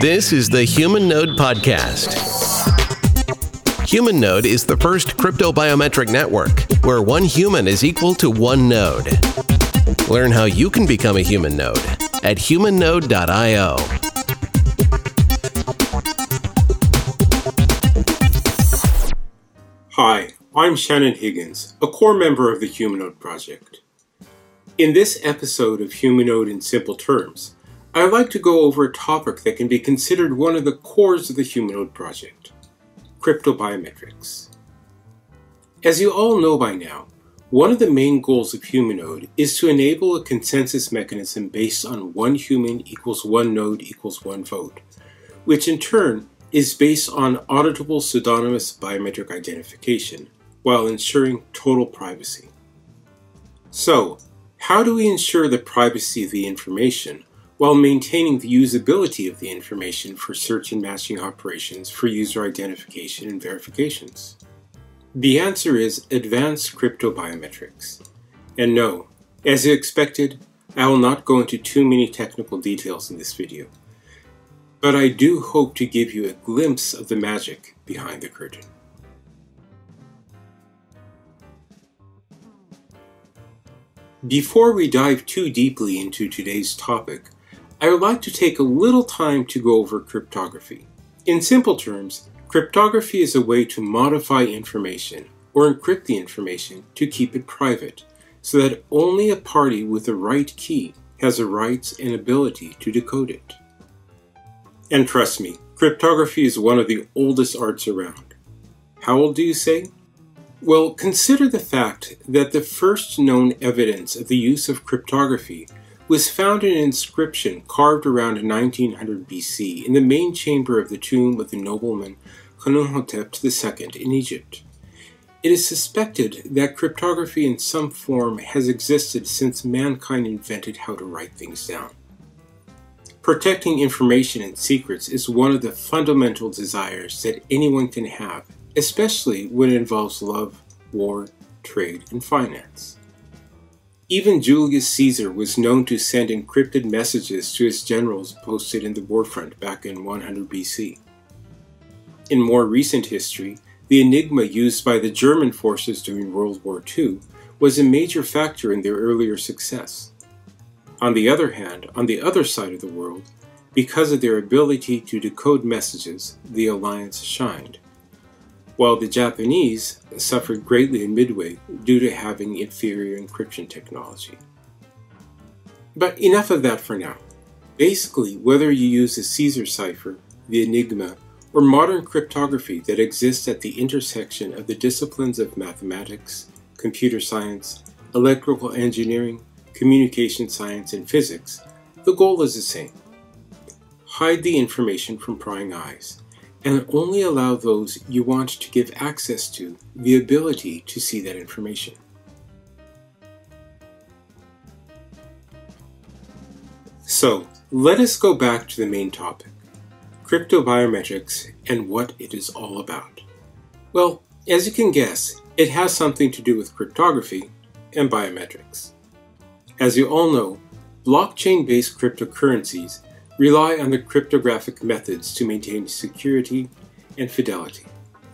This is the Humanode Podcast. Humanode is the first crypto biometric network where one human is equal to one node. Learn how you can become a human node at humanode.io. Hi, I'm Shannon Higgins, a core member of the Humanode Project. In this episode of Humanode in Simple Terms, I'd like to go over a topic that can be considered one of the cores of the Humanode Project cryptobiometrics. As you all know by now, one of the main goals of Humanode is to enable a consensus mechanism based on one human equals one node equals one vote, which in turn is based on auditable pseudonymous biometric identification while ensuring total privacy. So, how do we ensure the privacy of the information while maintaining the usability of the information for search and matching operations for user identification and verifications? The answer is advanced cryptobiometrics. And no, as expected, I will not go into too many technical details in this video but I do hope to give you a glimpse of the magic behind the curtain. Before we dive too deeply into today's topic, I would like to take a little time to go over cryptography. In simple terms, cryptography is a way to modify information or encrypt the information to keep it private so that only a party with the right key has the rights and ability to decode it. And trust me, cryptography is one of the oldest arts around. How old do you say? Well, consider the fact that the first known evidence of the use of cryptography was found in an inscription carved around 1900 BC in the main chamber of the tomb of the nobleman Khnumhotep II in Egypt. It is suspected that cryptography in some form has existed since mankind invented how to write things down. Protecting information and secrets is one of the fundamental desires that anyone can have, especially when it involves love, war, trade, and finance. Even Julius Caesar was known to send encrypted messages to his generals posted in the warfront back in 100 BC. In more recent history, the Enigma used by the German forces during World War II was a major factor in their earlier success. On the other hand, on the other side of the world, because of their ability to decode messages, the Alliance shined, while the Japanese suffered greatly in Midway due to having inferior encryption technology. But enough of that for now. Basically, whether you use the Caesar cipher, the Enigma, or modern cryptography that exists at the intersection of the disciplines of mathematics, computer science, electrical engineering, communication science, and physics, the goal is the same. Hide the information from prying eyes, and only allow those you want to give access to the ability to see that information. So, let us go back to the main topic cryptobiometrics and what it is all about. Well, as you can guess, it has something to do with cryptography and biometrics. As you all know, blockchain based cryptocurrencies rely on the cryptographic methods to maintain security and fidelity,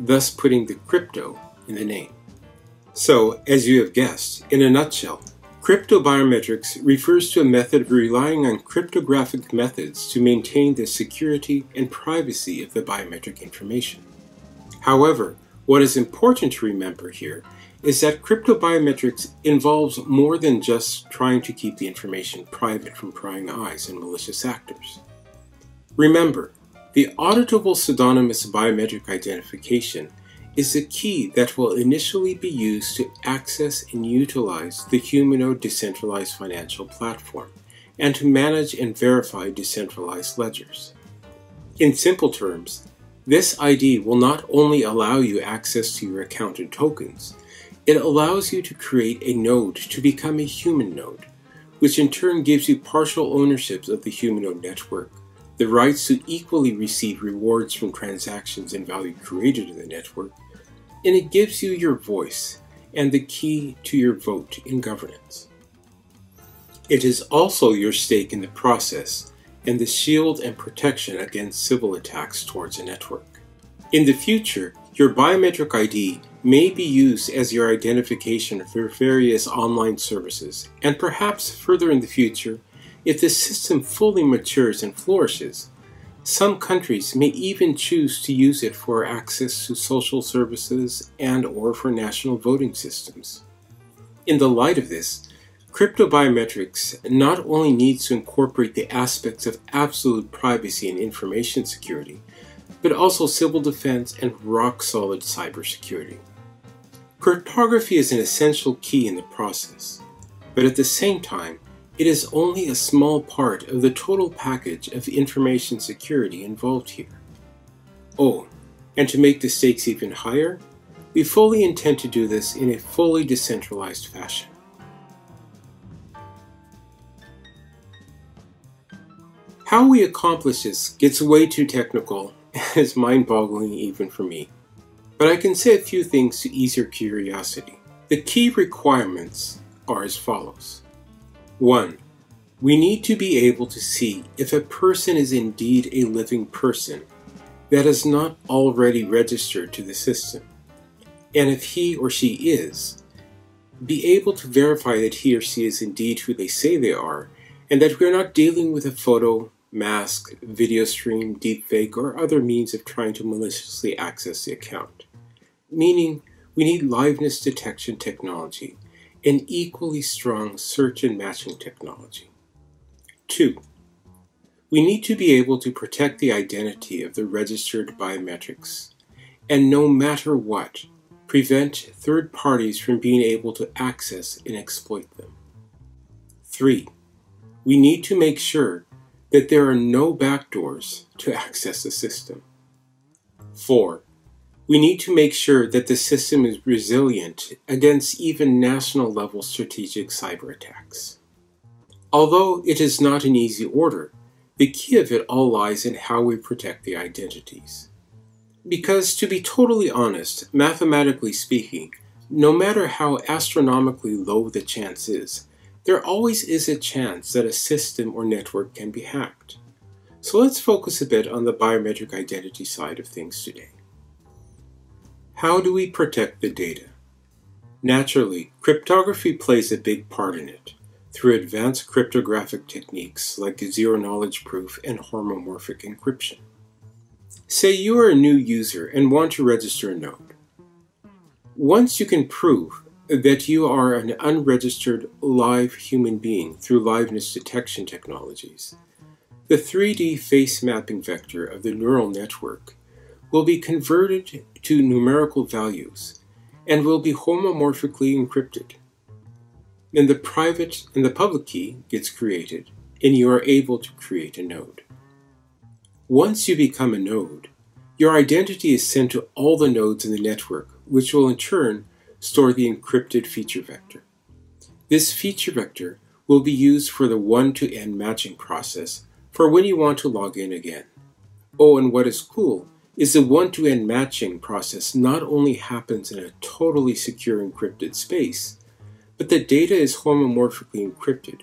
thus putting the crypto in the name. So, as you have guessed, in a nutshell, cryptobiometrics refers to a method of relying on cryptographic methods to maintain the security and privacy of the biometric information. However, what is important to remember here is that cryptobiometrics involves more than just trying to keep the information private from prying eyes and malicious actors. Remember, the auditable pseudonymous biometric identification is a key that will initially be used to access and utilize the Humanode decentralized financial platform and to manage and verify decentralized ledgers. In simple terms, this ID will not only allow you access to your account and tokens, it allows you to create a node to become a human node, which in turn gives you partial ownerships of the Humanode network, the rights to equally receive rewards from transactions and value created in the network, and it gives you your voice and the key to your vote in governance. It is also your stake in the process and the shield and protection against Sybil attacks towards a network. In the future, your biometric ID may be used as your identification for various online services, and perhaps further in the future, if the system fully matures and flourishes, some countries may even choose to use it for access to social services and or for national voting systems. In the light of this, crypto biometrics not only needs to incorporate the aspects of absolute privacy and information security, but also Sybil defense and rock solid cybersecurity. Cryptography is an essential key in the process, but at the same time, it is only a small part of the total package of information security involved here. Oh, and to make the stakes even higher, we fully intend to do this in a fully decentralized fashion. How we accomplish this gets way too technical and is mind boggling even for me. But I can say a few things to ease your curiosity. The key requirements are as follows 1. We need to be able to see if a person is indeed a living person that is not already registered to the system. And if he or she is, be able to verify that he or she is indeed who they say they are, and that we are not dealing with a photo, mask, video stream, deepfake, or other means of trying to maliciously access the account. Meaning, we need liveness detection technology and equally strong search and matching technology. Two, we need to be able to protect the identity of the registered biometrics, and no matter what, prevent third parties from being able to access and exploit them. Three, we need to make sure that there are no backdoors to access the system. Four, we need to make sure that the system is resilient against even national level strategic cyber attacks. Although it is not an easy order, the key of it all lies in how we protect the identities. Because, to be totally honest, mathematically speaking, no matter how astronomically low the chance is, there always is a chance that a system or network can be hacked. So let's focus a bit on the biometric identity side of things today. How do we protect the data? Naturally, cryptography plays a big part in it through advanced cryptographic techniques like zero knowledge proof and homomorphic encryption. Say you are a new user and want to register a node. Once you can prove that you are an unregistered live human being through liveness detection technologies, the 3D face mapping vector of the neural network will be converted to numerical values and will be homomorphically encrypted. Then the private and the public key gets created, and you are able to create a node. Once you become a node, your identity is sent to all the nodes in the network, which will in turn store the encrypted feature vector. This feature vector will be used for the one to n matching process for when you want to log in again. Oh, and what is cool is the one-to-n matching process not only happens in a totally secure encrypted space, but the data is homomorphically encrypted,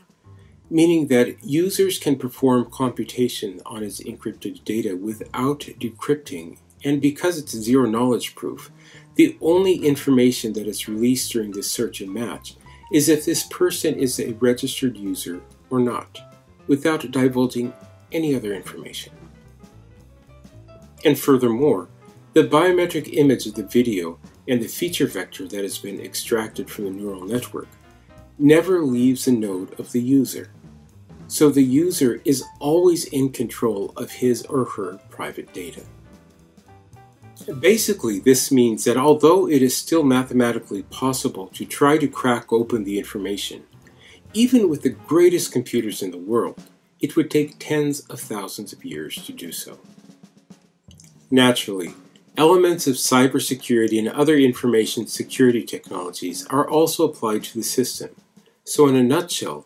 meaning that users can perform computation on its encrypted data without decrypting, and because it's zero knowledge proof, the only information that is released during this search and match is if this person is a registered user or not, without divulging any other information. And furthermore, the biometric image of the video and the feature vector that has been extracted from the neural network never leaves the node of the user. So the user is always in control of his or her private data. Basically, this means that although it is still mathematically possible to try to crack open the information, even with the greatest computers in the world, it would take tens of thousands of years to do so. Naturally, elements of cybersecurity and other information security technologies are also applied to the system. So, in a nutshell,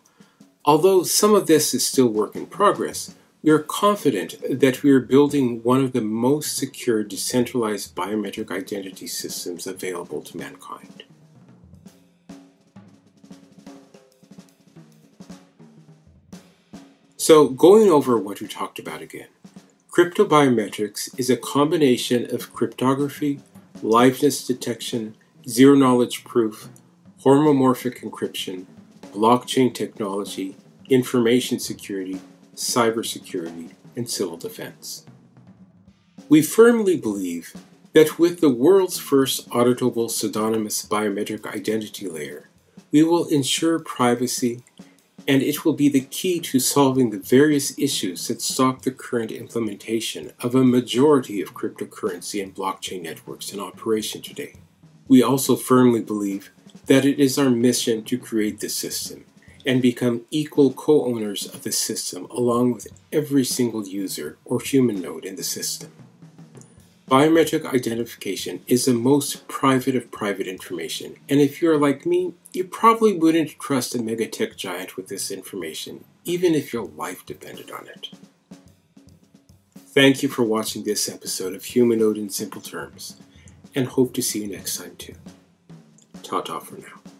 although some of this is still work in progress, we are confident that we are building one of the most secure decentralized biometric identity systems available to mankind. So, going over what we talked about again. Cryptobiometrics is a combination of cryptography, liveness detection, zero knowledge proof, homomorphic encryption, blockchain technology, information security, cybersecurity, and Sybil defense. We firmly believe that with the world's first auditable pseudonymous biometric identity layer, we will ensure privacy and it will be the key to solving the various issues that stop the current implementation of a majority of cryptocurrency and blockchain networks in operation today. We also firmly believe that it is our mission to create this system and become equal co owners of the system along with every single user or human node in the system. Biometric identification is the most private of private information, and if you're like me, you probably wouldn't trust a megatech giant with this information, even if your life depended on it. Thank you for watching this episode of Humanode in Simple Terms, and hope to see you next time too. Ta ta for now.